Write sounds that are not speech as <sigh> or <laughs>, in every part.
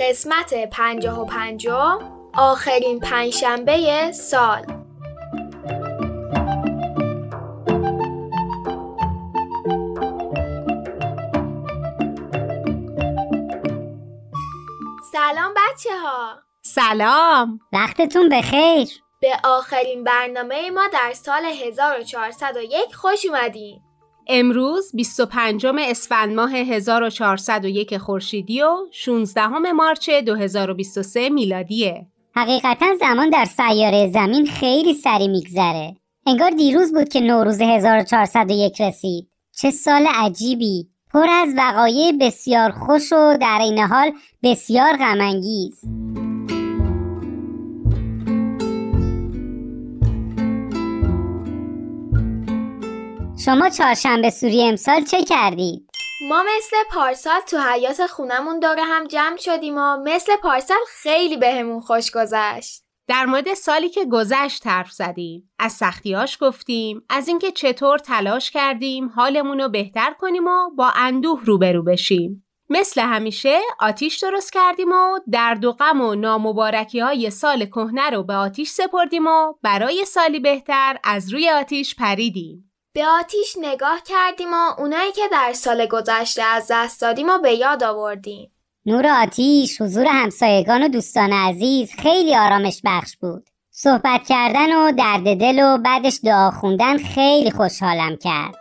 قسمت پنجاه و پنجم آخرین پنجشنبه سال. سلام بچه ها سلام. وقتتون بخیر. به آخرین برنامه ما در سال 1401 خوش اومدین. امروز 25 اسفند ماه 1401 خورشیدی و 16 مارچ 2023 میلادیه. حقیقتا زمان در سیاره زمین خیلی سری میگذره. انگار دیروز بود که نوروز 1401 رسید. چه سال عجیبی. پر از وقایع بسیار خوش و در این حال بسیار غمانگیز. شما چهارشنبه سوری امسال چه کردید؟ ما مثل پارسال تو حیات خونمون داره هم جمع شدیم و مثل پارسال خیلی بهمون خوش گذشت. در مورد سالی که گذشت حرف زدیم از سختیاش گفتیم از اینکه چطور تلاش کردیم حالمون رو بهتر کنیم و با اندوه روبرو بشیم مثل همیشه آتیش درست کردیم و درد و غم و نامبارکی های سال کهنه رو به آتیش سپردیم و برای سالی بهتر از روی آتیش پریدیم به آتیش نگاه کردیم و اونایی که در سال گذشته از دست دادیم و به یاد آوردیم. نور آتیش، حضور همسایگان و دوستان عزیز خیلی آرامش بخش بود. صحبت کردن و درد دل و بعدش دعا خوندن خیلی خوشحالم کرد.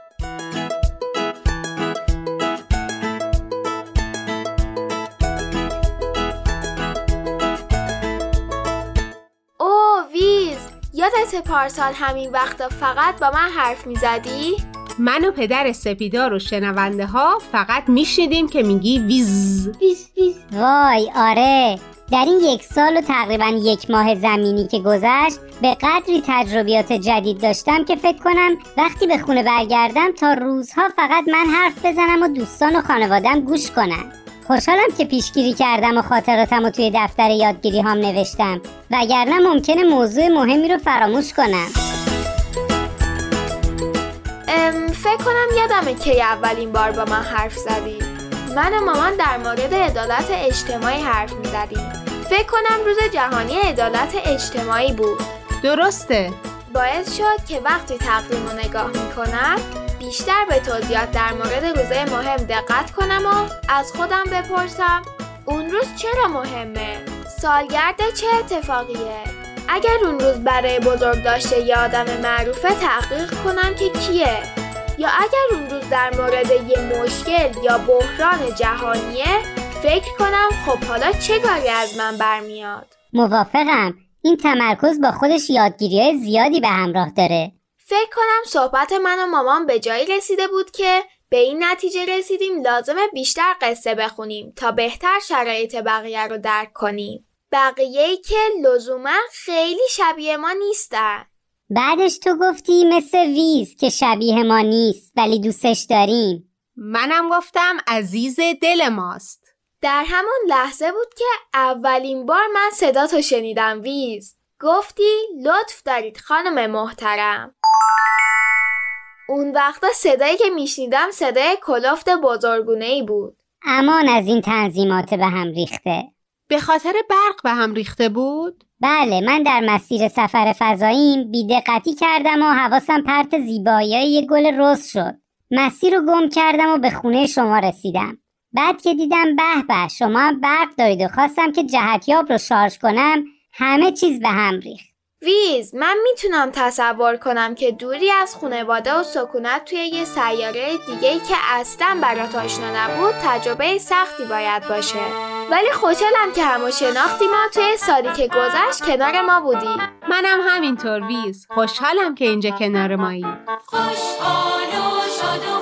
یادت پارسال همین وقتا فقط با من حرف می‌زدی؟ من و پدر سپیدار و شنونده ها فقط میشنیدیم که میگی ویز. ویز ویز. وای آره. در این یک سال و تقریبا یک ماه زمینی که گذشت به قدری تجربیات جدید داشتم که فکر کنم وقتی به خونه برگردم تا روزها فقط من حرف بزنم و دوستان و خانوادم گوش کنن. خوشحالم که پیشگیری کردم و خاطراتم رو توی دفتر یادگیری هم نوشتم. وگرنه ممکنه موضوع مهمی رو فراموش کنم. ام فکر کنم یادمه که اولین بار با من حرف زدی. من و مامان در مورد عدالت اجتماعی حرف می زدیم فکر کنم روز جهانی عدالت اجتماعی بود. درسته. باعث شد که وقتی تقویم رو نگاه می‌کنم بیشتر به توضیحات در مورد روزه مهم دقت کنم و از خودم بپرسم اون روز چرا مهمه؟ سالگرد چه اتفاقیه؟ اگر اون روز برای بزرگ داشته یه آدم معروفه تحقیق کنم که کیه؟ یا اگر اون روز در مورد یه مشکل یا بحران جهانیه فکر کنم خب حالا چه کاری از من برمیاد؟ موافقم این تمرکز با خودش یادگیری زیادی به همراه داره فکر کنم صحبت من و مامان به جایی رسیده بود که به این نتیجه رسیدیم لازمه بیشتر قصه بخونیم تا بهتر شرایط بقیه رو درک کنیم. بقیه که لزوما خیلی شبیه ما نیستن. بعدش تو گفتی مثل ویز که شبیه ما نیست ولی دوستش داریم. منم گفتم عزیز دل ماست. در همون لحظه بود که اولین بار من صدا تو شنیدم ویز. گفتی لطف دارید خانم محترم. اون وقتا صدایی که میشنیدم صدای کلفت بزرگونه ای بود. امان از این تنظیمات به هم ریخته. به خاطر برق به هم ریخته بود؟ بله من در مسیر سفر فضاییم بیدقتی کردم و حواسم پرت زیبایی یه گل رز شد. مسیر رو گم کردم و به خونه شما رسیدم. بعد که دیدم به به شما هم برق دارید و خواستم که جهتیاب رو شارژ کنم همه چیز به هم ریخت. ویز من می‌تونم تصور کنم که دوری از خانواده و سکونت توی یه سیاره دیگه ای که اصلا برات آشنا نبود تجربه سختی باید باشه. ولی خوشحالم که همو شناختی ما توی سالی که گذشت کنار ما بودی. منم همینطور ویز. خوشحالم که اینجا کنار مایی. خوشحال و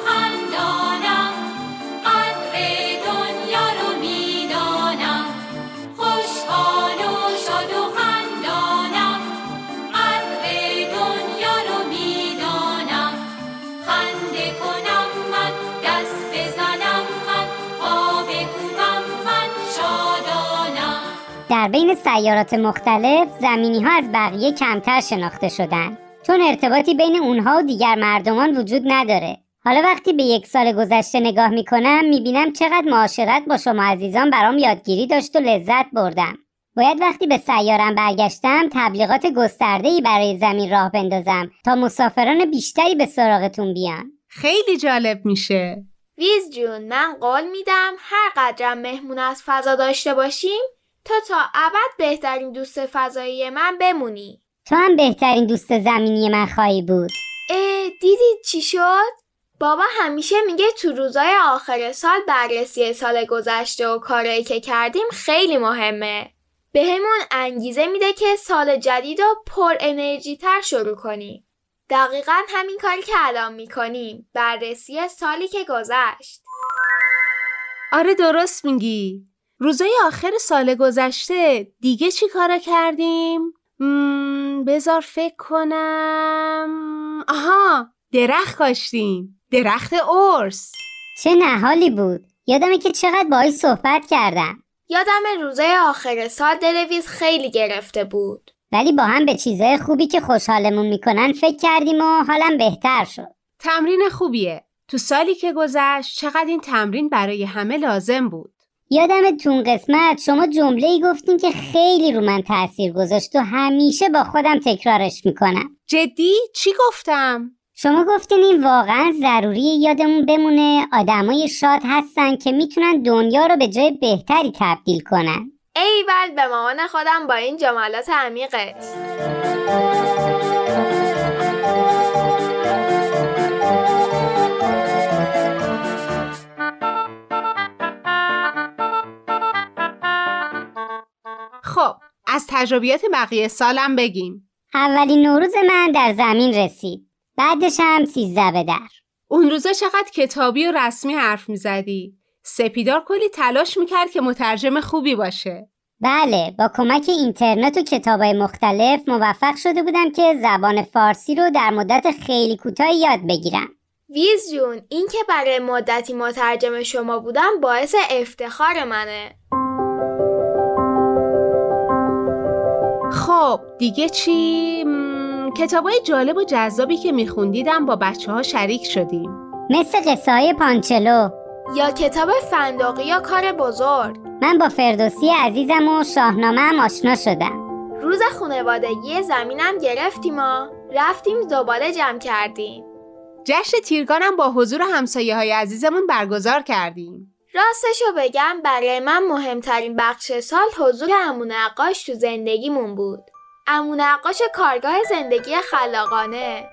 در بین سیارات مختلف زمینی ها از بقیه کمتر شناخته شدن. چون ارتباطی بین اونها و دیگر مردمان وجود نداره. حالا وقتی به یک سال گذشته نگاه می‌کنم می‌بینم چقدر معاشرت با شما عزیزان برام یادگیری داشت و لذت بردم. باید وقتی به سیارم برگشتم تبلیغات ای برای زمین راه بندازم تا مسافران بیشتری به سراغتون بیان. خیلی جالب میشه. ویز جون من قول میدم هر قدرم مهمون از فضا داشته باشیم تا تا ابد بهترین دوست فضایی من بمونی تو هم بهترین دوست زمینی من خواهی بود اه دیدید چی شد؟ بابا همیشه میگه تو روزای آخر سال بررسی سال گذشته و کارایی که کردیم خیلی مهمه. بهمون انگیزه میده که سال جدید رو پر انرژی تر شروع کنیم. دقیقا همین کاری که الان می‌کنیم. بررسی سالی که گذشت. آره درست میگی. روزای آخر سال گذشته دیگه چی کارا کردیم؟ بذار فکر کنم. آها درخت کاشتیم. درخت ارس چه نهالی بود. یادمه که چقدر باهاش صحبت کردم. یادم روزای آخر سال دلویز خیلی گرفته بود. ولی با هم به چیزای خوبی که خوشحالمون می‌کنن فکر کردیم و حالم بهتر شد. تمرین خوبیه. تو سالی که گذشت چقدر این تمرین برای همه لازم بود. یادم تو قسمت شما جمله ای گفتین که خیلی رو من تاثیر گذاشت و همیشه با خودم تکرارش می‌کنم. جدی؟ چی گفتم؟ شما گفتین این واقعا ضروری یادمون بمونه آدمای شاد هستن که می‌تونن دنیا رو به جای بهتری تبدیل کنن. ایول به مامان خودم با این جملات عمیقش خب از تجربیات بقیه سالم بگیم. اولین نوروز من در زمین رسید. بعدش هم سیزده به در. اون روزا چقدر کتابی و رسمی حرف می‌زدی سپیدار کلی تلاش می‌کرد که مترجم خوبی باشه. بله با کمک اینترنت و کتابای مختلف موفق شده بودم که زبان فارسی رو در مدت خیلی کوتاهی یاد بگیرم. ویز جون این که برای مدتی مترجم شما بودم باعث افتخار منه. خب دیگه چی؟ کتابای جالب و جذابی که میخوندیدم با بچه ها شریک شدیم. مثل قصه پانچلو. یا کتاب فنداقی یا کار بزرگ. من با فردوسی عزیزم و شاهنامه هم آشنا شدم. روز خانوادگی زمینم گرفتیم و رفتیم دوباره جمع کردیم. جشن تیرگانم با حضور همسایه های عزیزمون برگزار کردیم. راستشو بگم برای من مهمترین بخش سال حضور همون نقاش تو زندگیمون بود. امون نقاش کارگاه زندگی خلاقانه.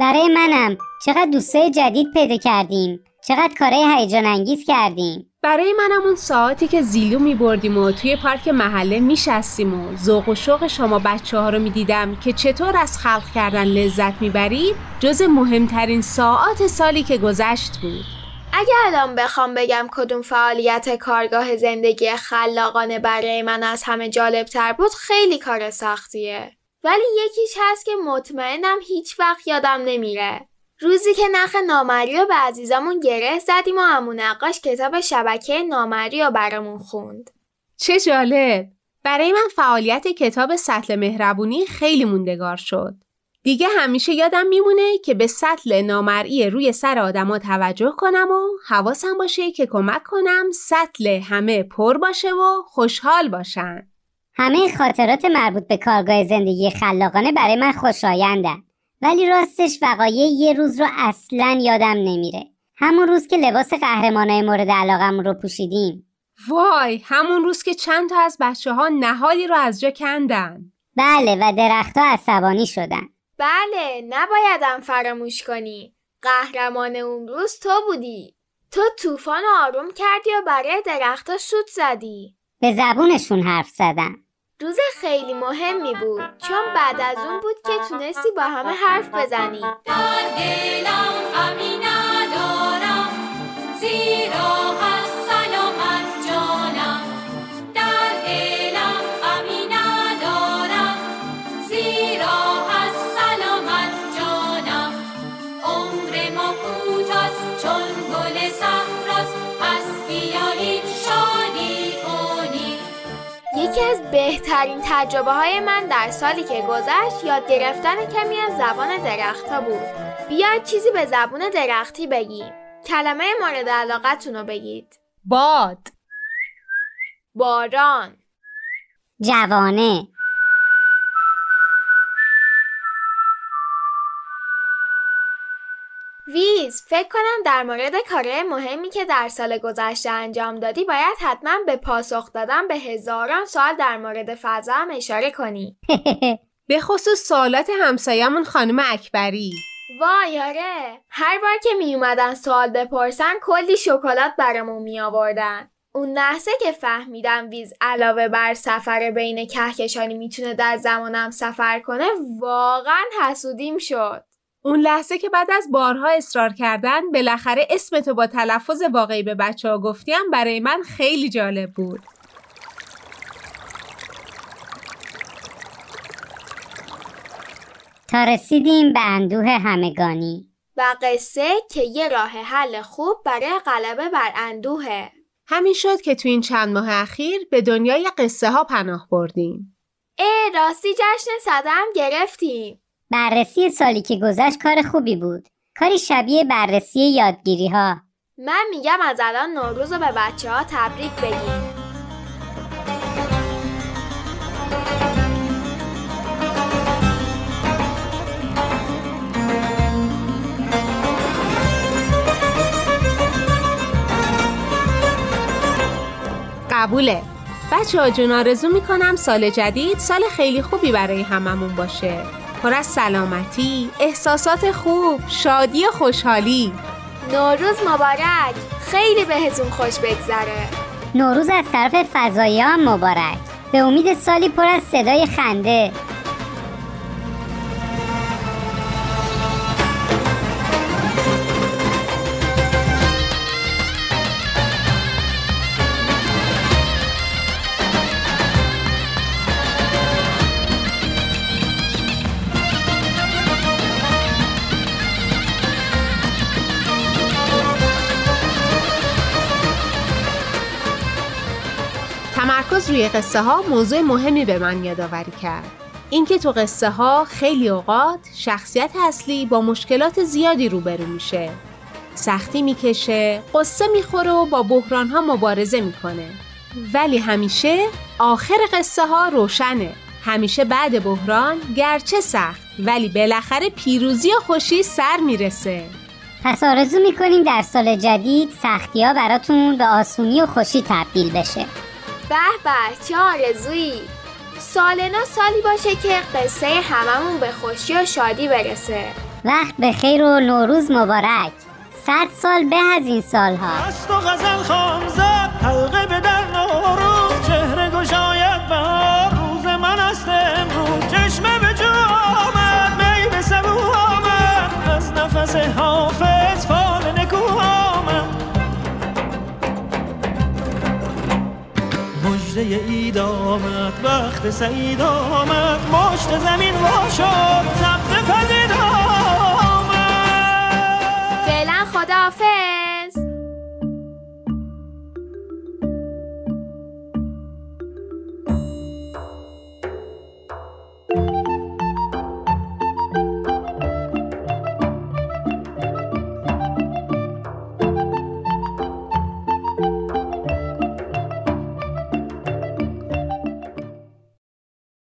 برای منم چقدر دوستای جدید پیدا کردیم. چقدر کارهای هیجان انگیز کردیم. برای منم اون ساعتی که زیلو می بردیم و توی پارک محله می شستیم و ذوق و شوق شما بچه ها رو می دیدم که چطور از خلق کردن لذت می برید جز مهمترین ساعات سالی که گذشت بود. اگه الان بخوام بگم کدوم فعالیت کارگاه زندگی خلاقانه برای من از همه جالب تر بود خیلی کار سختیه. ولی یکیش هست که مطمئنم هیچ وقت یادم نمیره. روزی که نخ نامری رو به عزیزمون گره زدیم و همون نقاش کتاب شبکه نامری رو برامون خوند چه جالب برای من فعالیت کتاب سطل مهربونی خیلی موندگار شد دیگه همیشه یادم میمونه که به سطل نامرئی روی سر آدما توجه کنم و حواسم باشه که کمک کنم سطل همه پر باشه و خوشحال باشن. همه خاطرات مربوط به کارگاه زندگی خلاقانه برای من خوشایندن. ولی راستش وقایع یه روز رو اصلا یادم نمیره. همون روز که لباس قهرمانای مورد علاقم رو پوشیدیم. وای همون روز که چند تا از بچه ها نهالی رو از جا کندن. بله و درختها عصبانی شدن. بله نبایدم فراموش کنی قهرمان اون روز تو بودی تو طوفان آروم کردی و برای درختها سود زدی به زبونشون حرف زدم روز خیلی مهمی بود چون بعد از اون بود که تونستی با همه حرف بزنی. در دلم غمی ندارم یکی از بهترین تجربه های من در سالی که گذشت یاد گرفتن کمی از زبان درختها بود. بیاید چیزی به زبان درختی بگیم. کلمه مورد علاقتون رو بگید. باد. باران. جوانه. ویز فکر کنم در مورد کارهای مهمی که در سال گذشته انجام دادی باید حتما به پاسخ دادن به هزاران سال در مورد فضا هم اشاره کنی. <laughs> به خصوص سوالات همسایمون خانم اکبری. وای آره. هر بار که می اومدن سوال بپرسن کلی شکلات برامون می آوردن اون لحظه که فهمیدم ویز علاوه بر سفر بین کهکشانی می‌تونه در زمانم سفر کنه واقعا حسودیم شد. اون لحظه که بعد از بارها اصرار کردن بالاخره اسمتو با تلفظ واقعی به بچه ها گفتیم برای من خیلی جالب بود. تا رسیدیم به اندوه همگانی. و قصه که یه راه حل خوب برای غلبه بر اندوهه. همین شد که تو این چند ماه اخیر به دنیای قصه ها پناه بردیم. اه راستی جشن صدم گرفتیم. بررسی سالی که گذشت کار خوبی بود. کاری شبیه بررسی یادگیری ها من میگم از الان نوروز رو به بچه ها تبریک بگیم. قبوله. بچه ها جون آرزو می‌کنم سال جدید سال خیلی خوبی برای هممون باشه. پر از سلامتی، احساسات خوب، شادی و خوشحالی. نوروز مبارک. خیلی بهتون خوش بگذره. نوروز از طرف فضایی هم مبارک. به امید سالی پر از صدای خنده. روی قصه ها موضوع مهمی به من یادآوری کرد. اینکه تو قصه ها خیلی اوقات شخصیت اصلی با مشکلات زیادی روبرو میشه. سختی می‌کشه قصه می‌خوره و با بحران ها مبارزه می‌کنه. ولی همیشه آخر قصه ها روشنه. همیشه بعد بحران گرچه سخت ولی بالاخره پیروزی و خوشی سر می‌رسه. پس آرزو می‌کنیم در سال جدید سختی ها براتون به آسونی و خوشی تبدیل بشه. به به چه آرزویی؟ سال نو سالی باشه که قصه هممون به خوشی و شادی برسه. وقت به خیر و نوروز مبارک. صد سال به از این سالها. است و غزل خام زد حلقه به آمد وقت سعید آمد مشت زمین وا شد